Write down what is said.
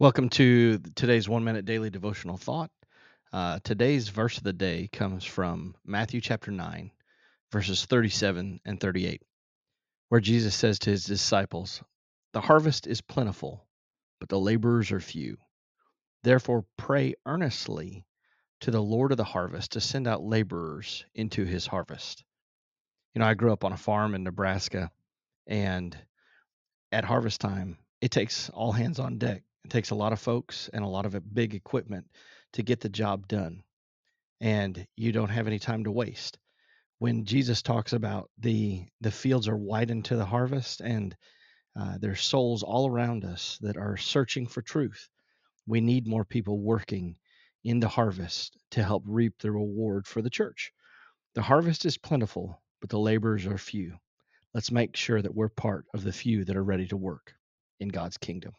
Welcome to today's one minute daily devotional thought. Uh, today's verse of the day comes from Matthew chapter 9, verses 37 and 38, where Jesus says to his disciples, The harvest is plentiful, but the laborers are few. Therefore, pray earnestly to the Lord of the harvest to send out laborers into his harvest. You know, I grew up on a farm in Nebraska, and at harvest time, it takes all hands on deck. It takes a lot of folks and a lot of big equipment to get the job done. And you don't have any time to waste. When Jesus talks about the the fields are widened to the harvest and uh, there's souls all around us that are searching for truth, we need more people working in the harvest to help reap the reward for the church. The harvest is plentiful, but the laborers are few. Let's make sure that we're part of the few that are ready to work in God's kingdom.